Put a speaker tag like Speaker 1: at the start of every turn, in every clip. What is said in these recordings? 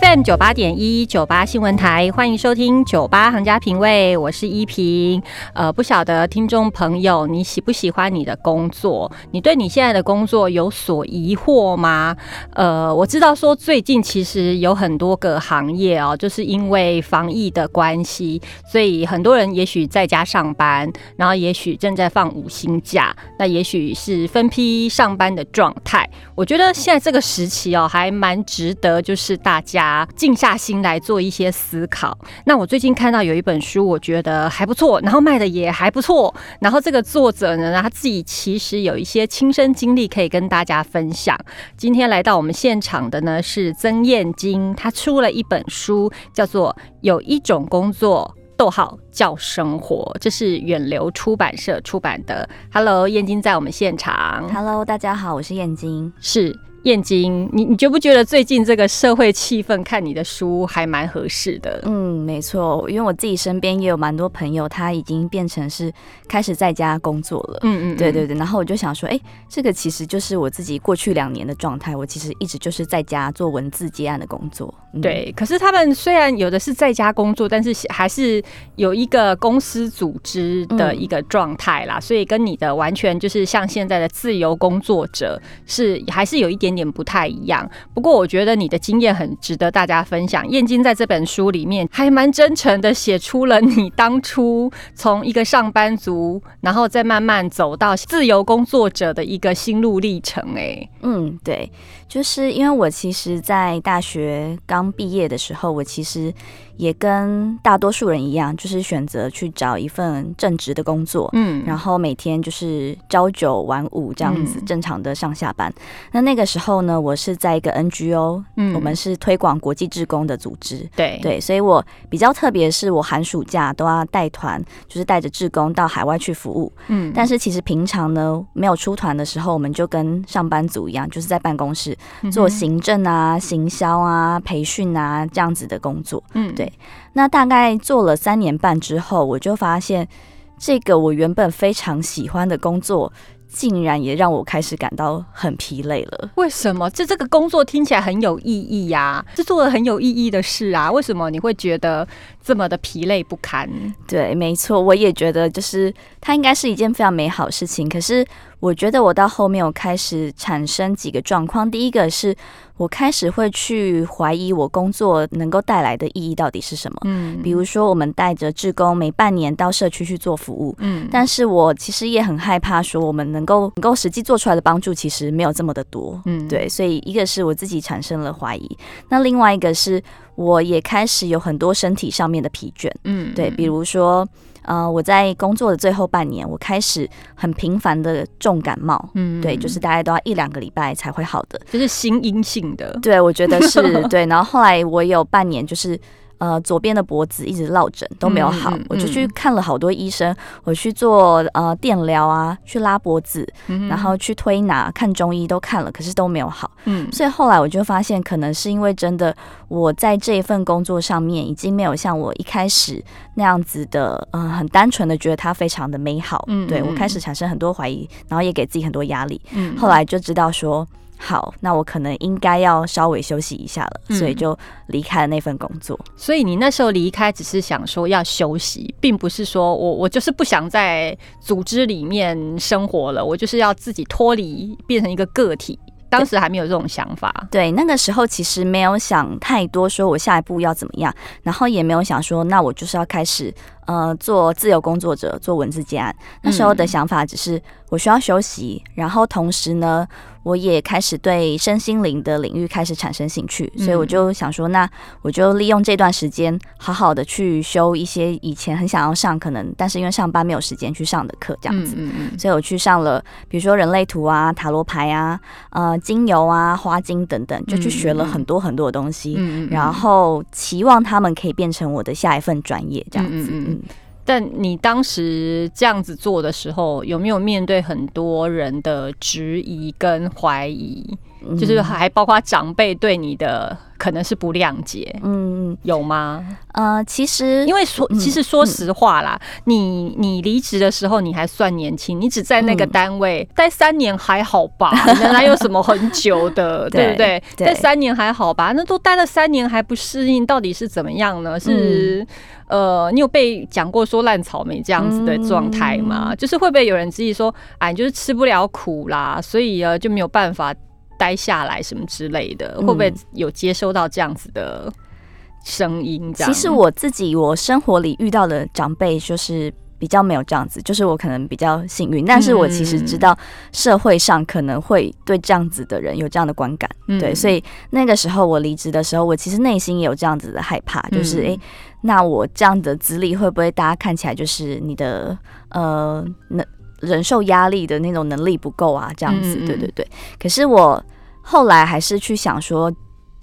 Speaker 1: FM 九八点一九八新闻台，欢迎收听九八行家品味，我是依萍。呃，不晓得听众朋友，你喜不喜欢你的工作？你对你现在的工作有所疑惑吗？呃，我知道说最近其实有很多个行业哦，就是因为防疫的关系，所以很多人也许在家上班，然后也许正在放五星假，那也许是分批上班的状态。我觉得现在这个时期哦，还蛮值得，就是大家。家静下心来做一些思考。那我最近看到有一本书，我觉得还不错，然后卖的也还不错。然后这个作者呢，他自己其实有一些亲身经历可以跟大家分享。今天来到我们现场的呢是曾燕晶，他出了一本书，叫做《有一种工作，逗号叫生活》，这是远流出版社出版的。Hello，燕晶在我们现场。
Speaker 2: Hello，大家好，我是燕晶。
Speaker 1: 是。燕京，你你觉不觉得最近这个社会气氛，看你的书还蛮合适的？
Speaker 2: 嗯，没错，因为我自己身边也有蛮多朋友，他已经变成是开始在家工作了。嗯嗯，对对对。然后我就想说，哎，这个其实就是我自己过去两年的状态。我其实一直就是在家做文字接案的工作。
Speaker 1: 对，可是他们虽然有的是在家工作，但是还是有一个公司组织的一个状态啦，所以跟你的完全就是像现在的自由工作者是还是有一点。点不太一样，不过我觉得你的经验很值得大家分享。燕京在这本书里面还蛮真诚的，写出了你当初从一个上班族，然后再慢慢走到自由工作者的一个心路历程。哎，
Speaker 2: 嗯，对，就是因为我其实，在大学刚毕业的时候，我其实。也跟大多数人一样，就是选择去找一份正职的工作，嗯，然后每天就是朝九晚五这样子正常的上下班。那那个时候呢，我是在一个 NGO，嗯，我们是推广国际志工的组织，
Speaker 1: 对。
Speaker 2: 对，所以我比较特别，是我寒暑假都要带团，就是带着志工到海外去服务，嗯，但是其实平常呢，没有出团的时候，我们就跟上班族一样，就是在办公室做行政啊、行销啊、培训啊这样子的工作，嗯，对。那大概做了三年半之后，我就发现这个我原本非常喜欢的工作，竟然也让我开始感到很疲累了。
Speaker 1: 为什么？这这个工作听起来很有意义呀，是做了很有意义的事啊，为什么你会觉得这么的疲累不堪？
Speaker 2: 对，没错，我也觉得就是它应该是一件非常美好的事情，可是。我觉得我到后面我开始产生几个状况，第一个是我开始会去怀疑我工作能够带来的意义到底是什么。嗯，比如说我们带着志工每半年到社区去做服务，嗯，但是我其实也很害怕说我们能够能够实际做出来的帮助其实没有这么的多。嗯，对，所以一个是我自己产生了怀疑，那另外一个是我也开始有很多身体上面的疲倦。嗯，对，比如说。呃，我在工作的最后半年，我开始很频繁的重感冒，嗯，对，就是大概都要一两个礼拜才会好的，
Speaker 1: 就是心阴性的，
Speaker 2: 对，我觉得是 对。然后后来我有半年就是。呃，左边的脖子一直落枕都没有好，我就去看了好多医生，我去做呃电疗啊，去拉脖子，然后去推拿，看中医都看了，可是都没有好。嗯，所以后来我就发现，可能是因为真的我在这一份工作上面已经没有像我一开始那样子的，嗯，很单纯的觉得它非常的美好。嗯，对我开始产生很多怀疑，然后也给自己很多压力。嗯，后来就知道说。好，那我可能应该要稍微休息一下了，所以就离开了那份工作。
Speaker 1: 所以你那时候离开，只是想说要休息，并不是说我我就是不想在组织里面生活了，我就是要自己脱离，变成一个个体。当时还没有这种想法。
Speaker 2: 对，那个时候其实没有想太多，说我下一步要怎么样，然后也没有想说，那我就是要开始。呃，做自由工作者，做文字接案，那时候的想法只是我需要休息，然后同时呢，我也开始对身心灵的领域开始产生兴趣，所以我就想说，那我就利用这段时间，好好的去修一些以前很想要上，可能但是因为上班没有时间去上的课，这样子，所以我去上了，比如说人类图啊、塔罗牌啊、呃精油啊、花精等等，就去学了很多很多的东西，然后期望他们可以变成我的下一份专业，这样子。
Speaker 1: 但你当时这样子做的时候，有没有面对很多人的质疑跟怀疑？就是还包括长辈对你的可能是不谅解，嗯，有吗？
Speaker 2: 呃，其实
Speaker 1: 因为说，其实说实话啦，你你离职的时候你还算年轻，你只在那个单位待三年还好吧？哪有什么很久的，对不对？待三年还好吧？那都待了三年还不适应，到底是怎么样呢？是呃，你有被讲过说烂草莓这样子的状态吗？就是会不会有人质疑说，哎，就是吃不了苦啦，所以呃就没有办法待下来什么之类的？会不会有接收到这样子的？声音，
Speaker 2: 其实我自己我生活里遇到的长辈就是比较没有这样子，就是我可能比较幸运，但是我其实知道社会上可能会对这样子的人有这样的观感，对，所以那个时候我离职的时候，我其实内心也有这样子的害怕，就是诶，那我这样的资历会不会大家看起来就是你的呃能忍受压力的那种能力不够啊？这样子，对对对。可是我后来还是去想说。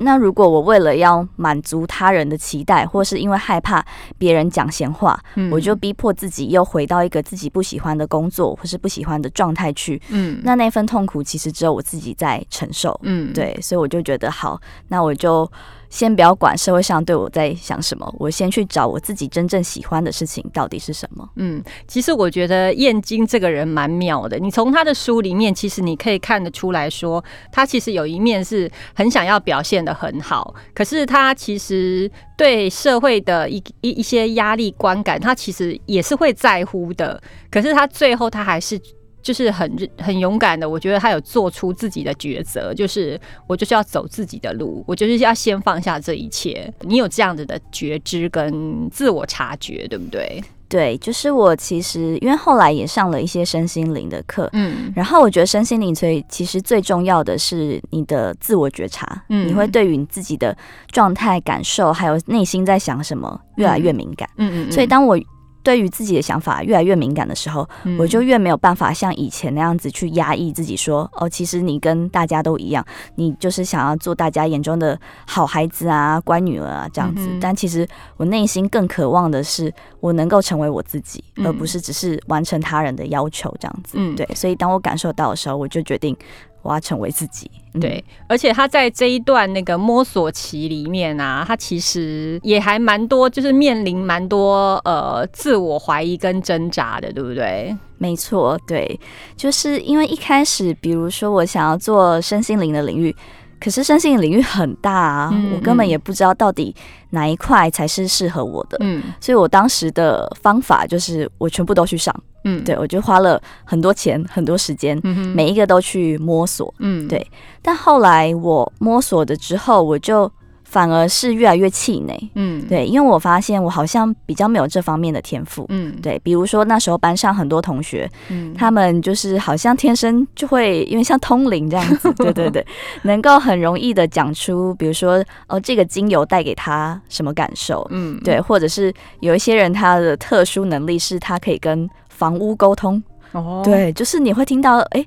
Speaker 2: 那如果我为了要满足他人的期待，或是因为害怕别人讲闲话，我就逼迫自己又回到一个自己不喜欢的工作或是不喜欢的状态去，嗯，那那份痛苦其实只有我自己在承受，嗯，对，所以我就觉得好，那我就。先不要管社会上对我在想什么，我先去找我自己真正喜欢的事情到底是什么。
Speaker 1: 嗯，其实我觉得燕京这个人蛮妙的。你从他的书里面，其实你可以看得出来说，他其实有一面是很想要表现的很好，可是他其实对社会的一一一些压力观感，他其实也是会在乎的。可是他最后他还是。就是很很勇敢的，我觉得他有做出自己的抉择，就是我就是要走自己的路，我就是要先放下这一切。你有这样子的觉知跟自我察觉，对不对？
Speaker 2: 对，就是我其实因为后来也上了一些身心灵的课，嗯，然后我觉得身心灵所以其实最重要的是你的自我觉察，嗯，你会对于你自己的状态、感受，还有内心在想什么越来越敏感，嗯嗯，所以当我。对于自己的想法越来越敏感的时候，我就越没有办法像以前那样子去压抑自己，说哦，其实你跟大家都一样，你就是想要做大家眼中的好孩子啊、乖女儿啊这样子。但其实我内心更渴望的是，我能够成为我自己，而不是只是完成他人的要求这样子。对，所以当我感受到的时候，我就决定。我要成为自己，
Speaker 1: 对，而且他在这一段那个摸索期里面啊，他其实也还蛮多，就是面临蛮多呃自我怀疑跟挣扎的，对不对？
Speaker 2: 没错，对，就是因为一开始，比如说我想要做身心灵的领域。可是身心灵领域很大啊，我根本也不知道到底哪一块才是适合我的。嗯，所以我当时的方法就是我全部都去上。嗯，对我就花了很多钱、很多时间，每一个都去摸索。嗯，对。但后来我摸索的之后，我就。反而是越来越气馁，嗯，对，因为我发现我好像比较没有这方面的天赋，嗯，对，比如说那时候班上很多同学，嗯，他们就是好像天生就会，因为像通灵这样子，对对对，能够很容易的讲出，比如说哦，这个精油带给他什么感受，嗯，对，或者是有一些人他的特殊能力是他可以跟房屋沟通，哦，对，就是你会听到，哎。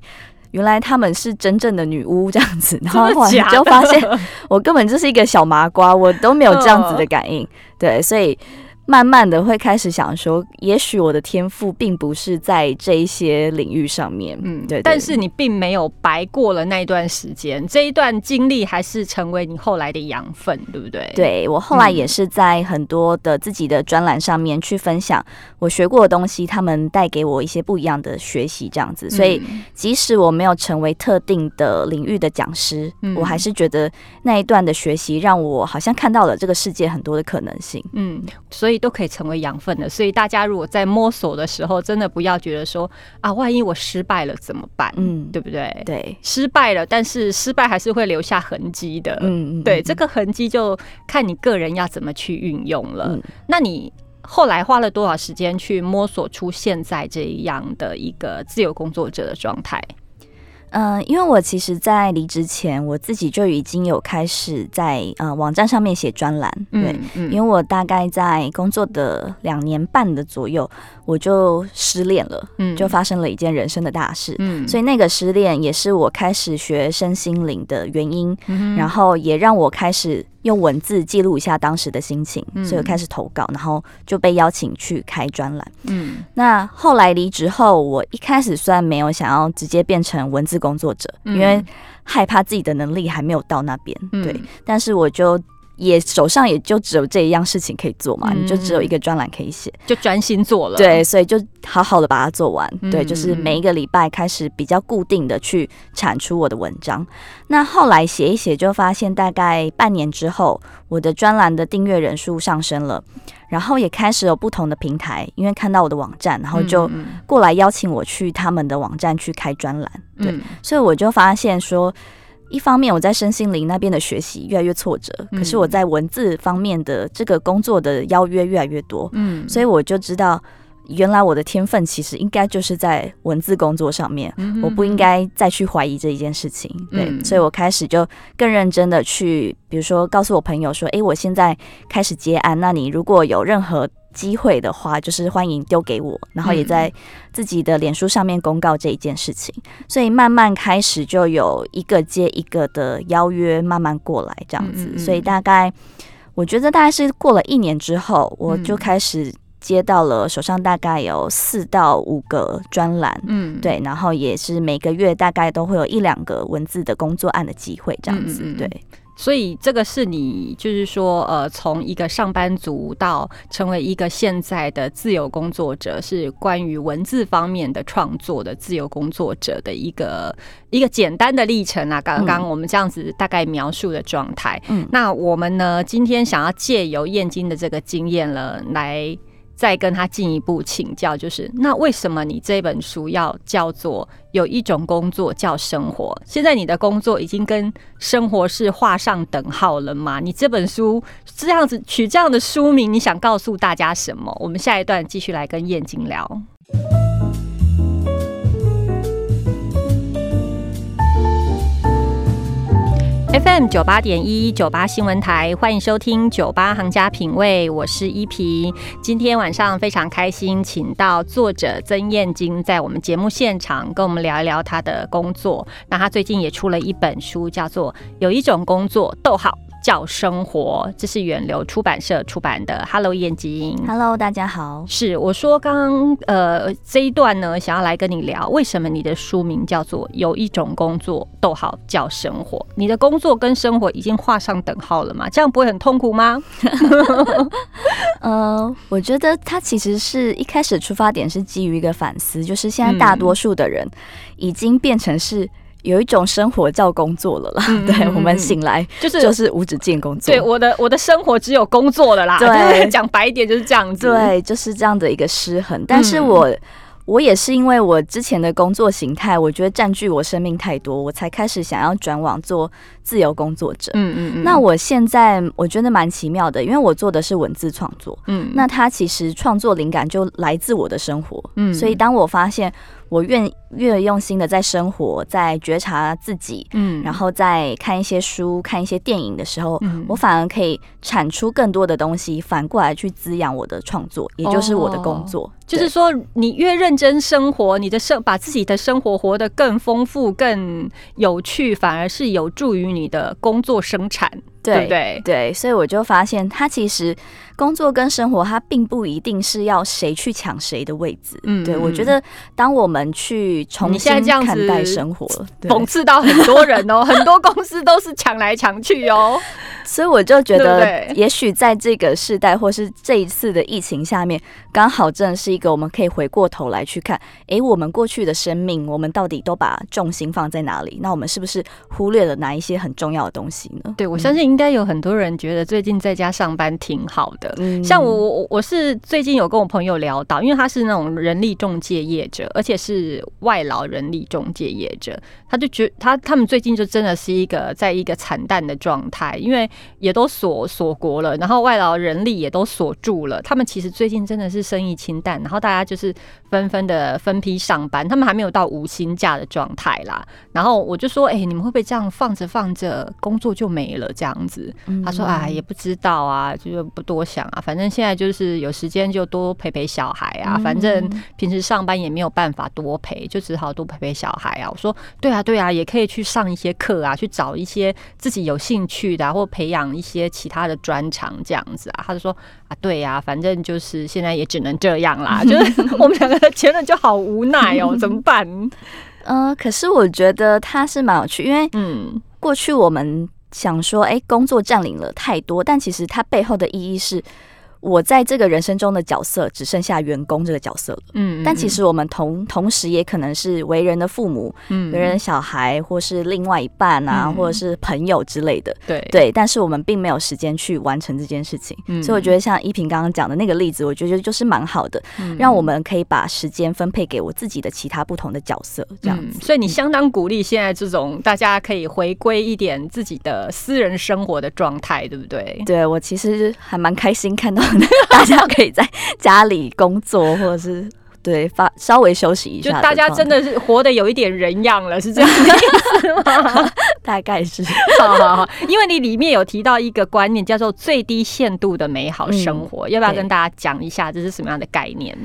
Speaker 2: 原来他们是真正的女巫这样子，然后后来就发现我根本就是一个小麻瓜，我都没有这样子的感应，对，所以。慢慢的会开始想说，也许我的天赋并不是在这一些领域上面，嗯，对。
Speaker 1: 但是你并没有白过了那一段时间，这一段经历还是成为你后来的养分，对不对？
Speaker 2: 对我后来也是在很多的自己的专栏上面去分享我学过的东西，他们带给我一些不一样的学习，这样子。所以即使我没有成为特定的领域的讲师，我还是觉得那一段的学习让我好像看到了这个世界很多的可能性。嗯，
Speaker 1: 所以。都可以成为养分的，所以大家如果在摸索的时候，真的不要觉得说啊，万一我失败了怎么办？嗯，对不对？
Speaker 2: 对，
Speaker 1: 失败了，但是失败还是会留下痕迹的。嗯嗯，对，这个痕迹就看你个人要怎么去运用了。那你后来花了多少时间去摸索出现在这样的一个自由工作者的状态？
Speaker 2: 嗯，因为我其实，在离职前，我自己就已经有开始在呃网站上面写专栏，对，因为我大概在工作的两年半的左右，我就失恋了，嗯，就发生了一件人生的大事，嗯，所以那个失恋也是我开始学身心灵的原因，然后也让我开始。用文字记录一下当时的心情，所以开始投稿，然后就被邀请去开专栏。嗯，那后来离职后，我一开始虽然没有想要直接变成文字工作者，
Speaker 1: 嗯
Speaker 2: 因为害怕自己的能力还没有到那边。
Speaker 1: 嗯
Speaker 2: 对，但是我就也手上也就只有这一样事情可以做嘛，
Speaker 1: 嗯
Speaker 2: 你就只有一个专栏可以写。
Speaker 1: 就专心做了。
Speaker 2: 对，所以就好好的把它做完。
Speaker 1: 嗯
Speaker 2: 对，就是每一个礼拜开始比较固定的去产出我的文章。那后来写一写，就发现大概半年之后，我的专栏的订阅人数上升了，然后也开始有不同的平台，因为看到我的网站，然后就
Speaker 1: 嗯
Speaker 2: 过来邀请我去他们的网站去开专栏。对，
Speaker 1: 嗯
Speaker 2: 所以我就发现说。一方面我在身心灵那边的学习越来越挫折，
Speaker 1: 嗯。
Speaker 2: 可是我在文字方面的这个工作的邀约越来越多，
Speaker 1: 嗯。
Speaker 2: 所以我就知道，原来我的天分其实应该就是在文字工作上面，
Speaker 1: 嗯。
Speaker 2: 我不应该再去怀疑这一件事情。对，
Speaker 1: 嗯。
Speaker 2: 所以我开始就更认真的去，比如说告诉我朋友说，诶，我现在开始接案，那你如果有任何机会的话，就是欢迎丢给我，然后也在自己的脸书上面公告这一件事情，所以慢慢开始就有一个接一个的邀约慢慢过来这样子，
Speaker 1: 嗯嗯嗯。
Speaker 2: 所以大概我觉得大概是过了一年之后，我就
Speaker 1: 嗯
Speaker 2: 开始接到了手上大概有四到五个专栏。
Speaker 1: 嗯，
Speaker 2: 对，然后也是每个月大概都会有一两个文字的工作案的机会，这样子。对，
Speaker 1: 所以这个是你就是说，呃，从一个上班族到成为一个现在的自由工作者，是关于文字方面的创作的自由工作者的一个一个简单的历程啊。刚刚我们这样子大概描述的状态，
Speaker 2: 嗯，
Speaker 1: 那我们呢，今天想要借由燕京的这个经验了，来再跟他进一步请教，就是那为什么你这本书要叫做有一种工作叫生活？现在你的工作已经跟生活是画上等号了吗？你这本书这样子取这样的书名，你想告诉大家什么？我们下一段继续来跟燕京聊。FM 九八点一九八新闻台，欢迎收听九八行家品味，我是依萍。今天晚上非常开心，请到作者曾燕京在我们节目现场跟我们聊一聊他的工作。那他最近也出了一本书，叫做《有一种工作，逗号叫生活》，这是远流出版社出版的。Hello，燕京。
Speaker 2: Hello，大家好。
Speaker 1: 是我说刚刚呃这一段呢，想要来跟你聊，为什么你的书名叫做有一种工作，逗号叫生活？你的工作跟生活已经画上等号了吗？这样不会很痛苦吗？
Speaker 2: 呃，我觉得它其实是一开始出发点是基于一个反思，就是现在大多数的人已经变成是有一种生活叫工作了啦。
Speaker 1: 嗯
Speaker 2: 对
Speaker 1: 嗯
Speaker 2: 我们
Speaker 1: 嗯
Speaker 2: 醒来
Speaker 1: 就是
Speaker 2: 就是无止境工作。
Speaker 1: 对我的我的生活只有工作了啦，
Speaker 2: 对
Speaker 1: 讲白一点就是这样子。，
Speaker 2: 对，就是这样的一个失衡。但是
Speaker 1: 嗯
Speaker 2: 我、我也是因为我之前的工作形态，我觉得占据我生命太多，我才开始想要转往做自由工作者。
Speaker 1: 嗯嗯嗯，
Speaker 2: 那我现在我觉得蛮奇妙的，因为我做的是文字创作，
Speaker 1: 嗯
Speaker 2: 那它其实创作灵感就来自我的生活。
Speaker 1: 嗯
Speaker 2: 所以当我发现我越越用心的在生活，在觉察自己，
Speaker 1: 嗯
Speaker 2: 然后在看一些书、看一些电影的时候，
Speaker 1: 嗯
Speaker 2: 我反而可以产出更多的东西，反过来去滋养我的创作，也就是我的工作。
Speaker 1: 就是说，你越认真生活，你的生把自己的生活活得更丰富、更有趣，反而是有助于你的工作生产，对
Speaker 2: 对
Speaker 1: 不对？
Speaker 2: 对，所以我就发现，它其实工作跟生活，它并不一定是要谁去抢谁的位置。对
Speaker 1: 嗯对
Speaker 2: 我觉得，当我们去重新看待生活，对
Speaker 1: 讽刺到很多人哦，很多公司都是抢来抢去哦。
Speaker 2: 所以我就觉得
Speaker 1: 对，
Speaker 2: 也许在这个时代，或是这一次的疫情下面，刚好正是一个我们可以回过头来去看，诶，我们过去的生命，我们到底都把重心放在哪里？那我们是不是忽略了哪一些很重要的东西呢？
Speaker 1: 对，我相信应该有很多人觉得最近在家上班挺好的。
Speaker 2: 嗯
Speaker 1: 像我，我我是最近有跟我朋友聊到，因为他是那种人力中介业者，而且是外劳人力中介业者，他就觉他他们最近就真的是一个在一个惨淡的状态，因为也都锁锁国了，然后外劳人力也都锁住了，他们其实最近真的是生意清淡，然后大家就是纷纷的分批上班，他们还没有到无薪假的状态啦。然后我就说，哎、你们会不会这样放着放着工作就没了这样子？
Speaker 2: 嗯
Speaker 1: 他说：“哎，也不知道啊，就是不多想啊，反正现在就是有时间就多陪陪小孩啊，
Speaker 2: 嗯
Speaker 1: 反正平时上班也没有办法多陪，就只好多陪陪小孩啊。”我说：“对啊，对啊，也可以去上一些课啊，去找一些自己有兴趣的、啊，或培养一些其他的专长这样子啊。”他就说：“啊，对呀、反正就是现在也只能这样啦。”就是 我们两个的前任就好无奈哦，怎么办？
Speaker 2: 嗯，可是我觉得他是蛮有趣，因为
Speaker 1: 嗯
Speaker 2: 过去我们想说，哎、工作占领了太多，但其实它背后的意义是。我在这个人生中的角色只剩下员工这个角色了，
Speaker 1: 嗯，
Speaker 2: 但其实我们同同时也可能是为人的父母、
Speaker 1: 嗯
Speaker 2: 为人的小孩，或是另外一半啊，
Speaker 1: 嗯
Speaker 2: 或者是朋友之类的。
Speaker 1: 对
Speaker 2: 对，但是我们并没有时间去完成这件事情，
Speaker 1: 嗯
Speaker 2: 所以我觉得像依萍刚刚讲的那个例子，我觉得就是蛮好的，
Speaker 1: 嗯
Speaker 2: 让我们可以把时间分配给我自己的其他不同的角色，这样子。
Speaker 1: 嗯所以你相当鼓励现在这种大家可以回归一点自己的私人生活的状态，对不对？
Speaker 2: 对我其实还蛮开心看到 大家可以在家里工作，或者是对发稍微休息一下，
Speaker 1: 就大家真的是活得有一点人样了，是这样的 意思吗？
Speaker 2: 大概是
Speaker 1: 好好好，因为你里面有提到一个观念，叫做最低限度的美好生活，要不要跟大家讲一下这是什么样的概念？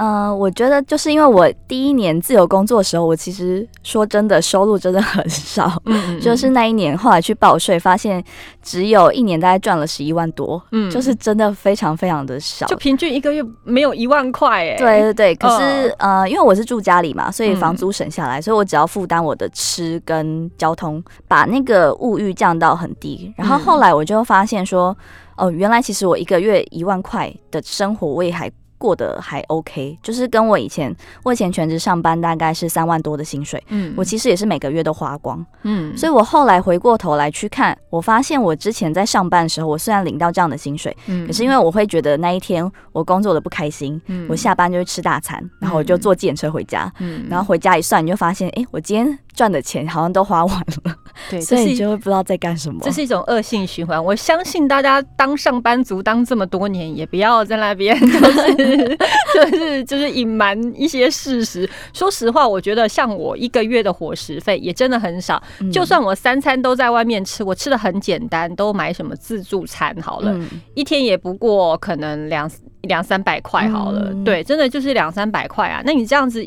Speaker 2: 呃，我觉得就是因为我第一年自由工作的时候，我其实说真的收入真的很少，
Speaker 1: 嗯
Speaker 2: 就是那一年后来去报税，发现只有一年大概赚了十一万多，
Speaker 1: 嗯
Speaker 2: 就是真的非常非常的少。
Speaker 1: 就平均一个月没有一万块，哎，
Speaker 2: 对对对，可是、呃，因为我是住家里嘛，所以
Speaker 1: 嗯
Speaker 2: 房租省下来，所以我只要负担我的吃跟交通，把那个物欲降到很低。然后
Speaker 1: 嗯
Speaker 2: 后来我就发现说，哦、原来其实我一个月一万块的生活，我也还。过得还 OK，就是跟我以前，我以前全职上班大概是三万多的薪水，
Speaker 1: 嗯
Speaker 2: 我其实也是每个月都花光，
Speaker 1: 嗯。
Speaker 2: 所以我后来回过头来去看，我发现我之前在上班的时候，我虽然领到这样的薪水，
Speaker 1: 嗯
Speaker 2: 可是因为我会觉得那一天我工作的不开心，
Speaker 1: 嗯
Speaker 2: 我下班就去吃大餐，然后我就坐计程车回家，
Speaker 1: 嗯。
Speaker 2: 然后回家一算，你就发现，哎、我今天赚的钱好像都花完了，
Speaker 1: 对，
Speaker 2: 所以你就会不知道在干什么。
Speaker 1: 这是一种恶性循环。我相信大家当上班族当这么多年，也不要在那边 就是就是就是隐瞒一些事实。说实话，我觉得像我一个月的伙食费也真的很少，
Speaker 2: 嗯
Speaker 1: 就算我三餐都在外面吃，我吃的很简单，都买什么自助餐好了，
Speaker 2: 嗯
Speaker 1: 一天也不过可能两两三百块好了，
Speaker 2: 嗯
Speaker 1: 对，真的就是两三百块啊。那你这样子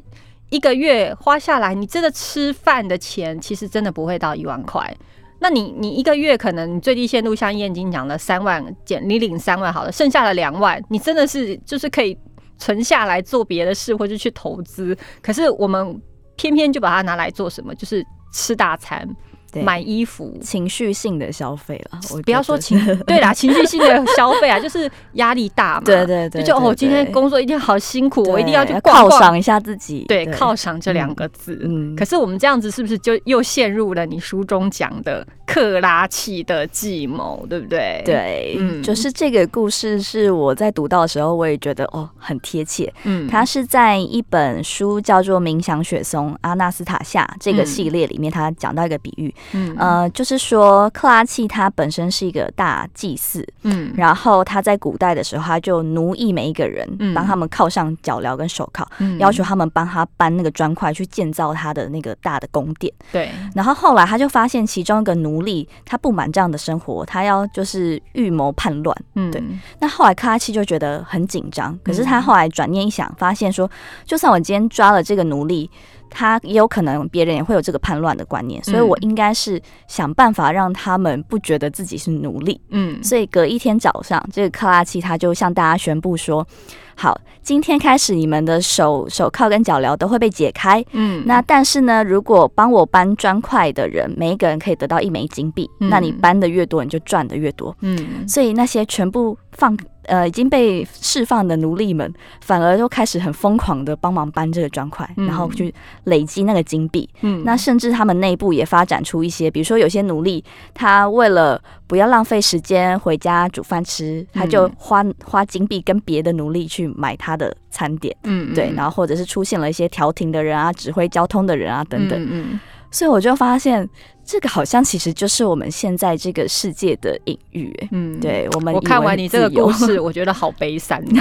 Speaker 1: 一个月花下来，你真的吃饭的钱其实真的不会到一万块。那你你一个月可能你最低限度像燕京讲了三万减，你领三万好了，剩下的两万，你真的是就是可以存下来做别的事或者去投资。可是我们偏偏就把它拿来做什么？就是吃大餐、买衣服，
Speaker 2: 情绪性的消费了，我
Speaker 1: 不要说情，对啦，情绪性的消费啊，就是压力大嘛。
Speaker 2: 对对对，
Speaker 1: 就哦，今天工作一定好辛苦，我一定要去。
Speaker 2: 犒赏一下自己。
Speaker 1: 对，犒赏这两个字。
Speaker 2: 嗯
Speaker 1: 可是我们这样子是不是就又陷入了你书中讲的克拉契的计谋，对不对？，
Speaker 2: 对，
Speaker 1: 嗯
Speaker 2: 就是这个故事是我在读到的时候，我也觉得哦很贴切。
Speaker 1: 嗯
Speaker 2: 它是在一本书叫做《冥想雪松阿纳斯塔夏》这个
Speaker 1: 嗯
Speaker 2: 系列里面，他讲到一个比喻，
Speaker 1: 嗯。
Speaker 2: 呃，就是说克拉契他本身是一个大祭司，
Speaker 1: 嗯。
Speaker 2: 然后他在古代的时候，他就奴役每一个人，
Speaker 1: 嗯。
Speaker 2: 帮他们铐上脚镣跟手铐，
Speaker 1: 嗯。
Speaker 2: 要求他们帮他搬那个砖块去建造他的那个大的宫殿。
Speaker 1: 对，
Speaker 2: 然后后来他就发现其中一个奴隶他不满这样的生活，他要就是预谋叛乱。
Speaker 1: 嗯。
Speaker 2: 对。那后来克拉契就觉得很紧张，可是他后来转念一想，发现说，就算我今天抓了这个奴隶，他也有可能别人也会有这个叛乱的观念，所以我应该是想办法让他们不觉得自己是奴隶。
Speaker 1: 嗯
Speaker 2: 所以隔一天早上，这个克拉奇他就向大家宣布说：“好，今天开始你们的手手铐跟脚镣都会被解开。
Speaker 1: 嗯
Speaker 2: 那但是呢，如果帮我搬砖块的人，每一个人可以得到一枚金币，
Speaker 1: 嗯
Speaker 2: 那你搬的越多，你就赚的越多。
Speaker 1: 嗯
Speaker 2: 所以那些全部放呃已经被释放的奴隶们，反而都开始很疯狂的帮忙搬这个砖块，
Speaker 1: 嗯。
Speaker 2: 然后去累积那个金币。
Speaker 1: 嗯。
Speaker 2: 那甚至他们内部也发展出一些，比如说有些奴隶，他为了不要浪费时间回家煮饭吃，他就
Speaker 1: 嗯。
Speaker 2: 花花金币跟别的奴隶去买他的餐点。
Speaker 1: 嗯
Speaker 2: 对，然后或者是出现了一些调停的人啊、指挥交通的人啊等等，
Speaker 1: 嗯嗯
Speaker 2: 所以我就发现这个好像其实就是我们现在这个世界的隐喻。欸
Speaker 1: 嗯，
Speaker 2: 对我们
Speaker 1: 看完你这个故事，我觉得好悲伤。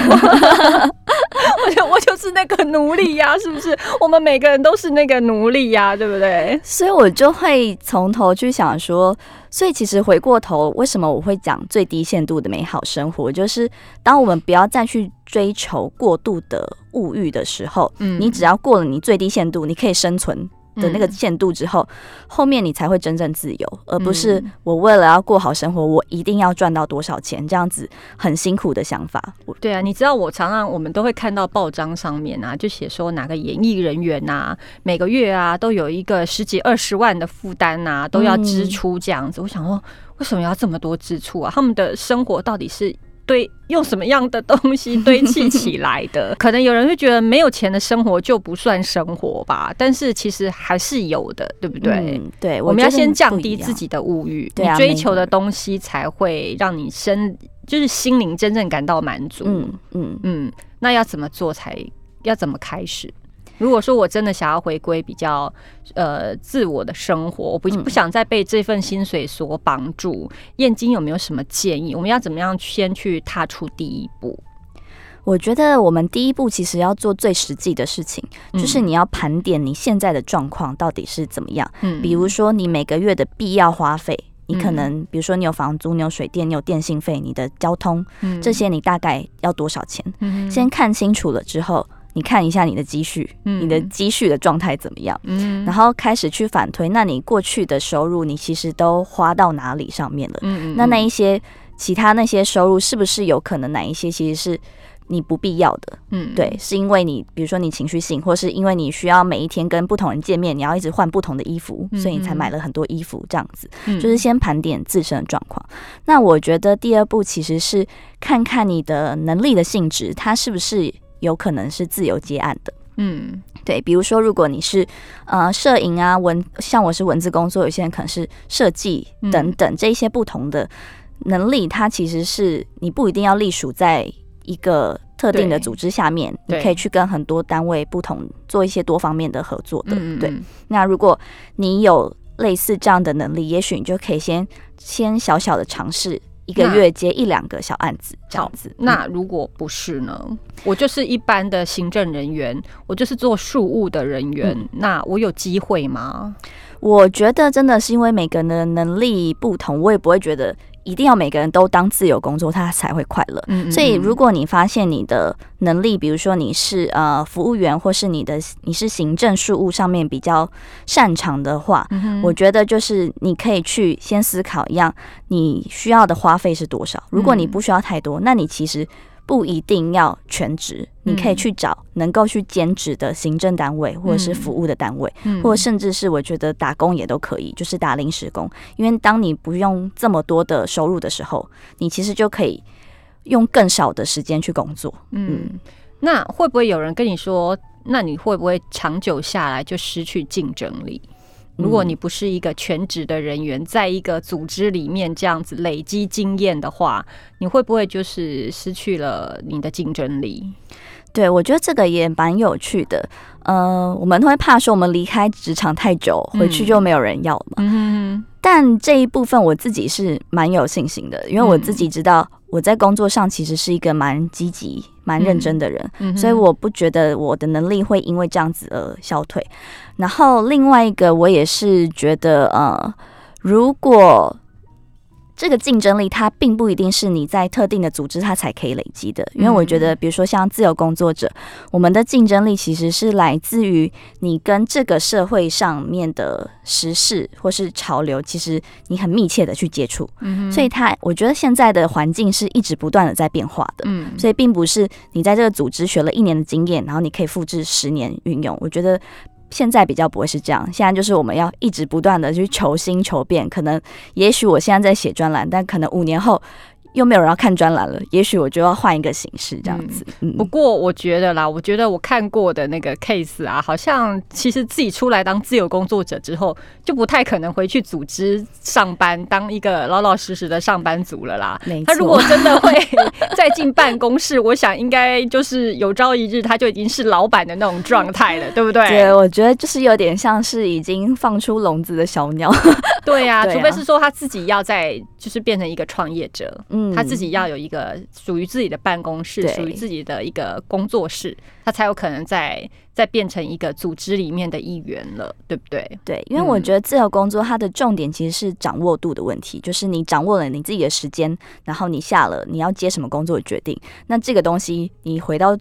Speaker 1: 我就我就是那个奴隶呀、是不是？我们每个人都是那个奴隶呀、对不对？
Speaker 2: 所以我就会从头去想说，所以其实回过头，为什么我会讲最低限度的美好生活？就是当我们不要再去追求过度的物欲的时候，
Speaker 1: 嗯
Speaker 2: 你只要过了你最低限度，你可以生存的那个限度之后，后面你才会真正自由，而不是我为了要过好生活，我一定要赚到多少钱这样子很辛苦的想法。
Speaker 1: 对啊，你知道我常常我们都会看到报章上面啊，就写说哪个演艺人员呐，每个月啊都有一个十几二十万的负担呐，都要支出这样子。我想说，为什么要这么多支出啊？他们的生活到底是？堆用什么样的东西堆砌起来的？可能有人会觉得没有钱的生活就不算生活吧，但是其实还是有的，对不对？
Speaker 2: 对，
Speaker 1: 我们要先降低自己的物欲，你追求的东西才会让你身就是心灵真正感到满足。嗯嗯嗯，那要怎么做才要怎么开始？如果说我真的想要回归比较呃自我的生活，我不不想再被这份薪水所绑住，燕京有没有什么建议？我们要怎么样先去踏出第一步？
Speaker 2: 我觉得我们第一步其实要做最实际的事情，就是你要盘点你现在的状况到底是怎么样。嗯，比如说你每个月的必要花费，你可能比如说你有房租、你有水电、你有电信费、你的交通，这些你大概要多少钱？嗯，先看清楚了之后。你看一下你的积蓄，你的积蓄的状态怎么样？嗯，然后开始去反推，那你过去的收入你其实都花到哪里上面了？嗯嗯，那那一些其他那些收入是不是有可能哪一些其实是你不必要的？嗯，对，是因为你比如说你情绪性，或是因为你需要每一天跟不同人见面，你要一直换不同的衣服，所以你才买了很多衣服这样子。就是先盘点自身的状况。那我觉得第二步其实是看看你的能力的性质，它是不是。有可能是自由接案的，嗯，对，比如说如果你是呃摄影啊文，像我是文字工作，有些人可能是设计等等这一些不同的能力，它其实是你不一定要隶属在一个特定的组织下面，你可以去跟很多单位不同做一些多方面的合作的，对。那如果你有类似这样的能力，也许你就可以先先小小的尝试。一个月接一两个小案子这样子，
Speaker 1: 那如果不是呢？我就是一般的行政人员，我就是做事务的人员，那我有机会吗？
Speaker 2: 我觉得真的是因为每个人的能力不同，我也不会觉得。一定要每个人都当自由工作，他才会快乐。所以，如果你发现你的能力，比如说你是呃服务员，或是你的你是行政事务上面比较擅长的话，我觉得就是你可以去先思考一样，你需要的花费是多少。如果你不需要太多，那你其实。不一定要全职，你可以去找能够去兼职的行政单位，或者是服务的单位，或者甚至是我觉得打工也都可以，就是打临时工。因为当你不用这么多的收入的时候，你其实就可以用更少的时间去工作。嗯，
Speaker 1: 那会不会有人跟你说，那你会不会长久下来就失去竞争力？如果你不是一个全职的人员，在一个组织里面这样子累积经验的话，你会不会就是失去了你的竞争力？
Speaker 2: 对，我觉得这个也蛮有趣的。呃，我们会怕说我们离开职场太久，回去就没有人要嘛。嗯，但这一部分我自己是蛮有信心的，因为我自己知道我在工作上其实是一个蛮积极、蛮认真的人，所以我不觉得我的能力会因为这样子而消退。然后另外一个，我也是觉得，呃，如果。这个竞争力，它并不一定是你在特定的组织它才可以累积的，因为我觉得，比如说像自由工作者，我们的竞争力其实是来自于你跟这个社会上面的时事或是潮流，其实你很密切的去接触，所以它，我觉得现在的环境是一直不断的在变化的，嗯，所以并不是你在这个组织学了一年的经验，然后你可以复制十年运用，我觉得。现在比较不会是这样，现在就是我们要一直不断的去求新求变。可能，也许我现在在写专栏，但可能五年后。又没有人要看专栏了，也许我就要换一个形式这样子。
Speaker 1: 不过我觉得啦，我觉得我看过的那个 case 啊，好像其实自己出来当自由工作者之后，就不太可能回去组织上班，当一个老老实实的上班族了啦。他如果真的会再进办公室，我想应该就是有朝一日他就已经是老板的那种状态了，对不对？
Speaker 2: 对，我觉得就是有点像是已经放出笼子的小鸟。
Speaker 1: 对 呀，除非是说他自己要在就是变成一个创业者。嗯。他自己要有一个属于自己的办公室，属于自己的一个工作室，他才有可能在再变成一个组织里面的一员了，对不对？
Speaker 2: 对，因为我觉得自由工作它的重点其实是掌握度的问题，就是你掌握了你自己的时间，然后你下了你要接什么工作的决定，那这个东西你回到。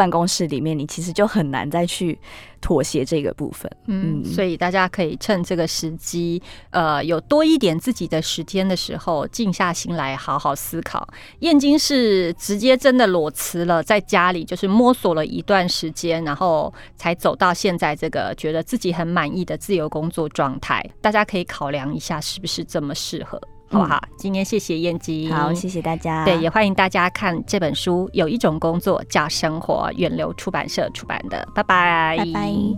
Speaker 2: 办公室里面，你其实就很难再去妥协这个部分。
Speaker 1: 嗯，所以大家可以趁这个时机，呃，有多一点自己的时间的时候，静下心来好好思考。燕京是直接真的裸辞了，在家里就是摸索了一段时间，然后才走到现在这个觉得自己很满意的自由工作状态。大家可以考量一下，是不是这么适合。好不好？今天谢谢燕姬，
Speaker 2: 好，谢谢大家。
Speaker 1: 对，也欢迎大家看这本书。有一种工作叫生活，远流出版社出版的。拜拜，
Speaker 2: 拜拜。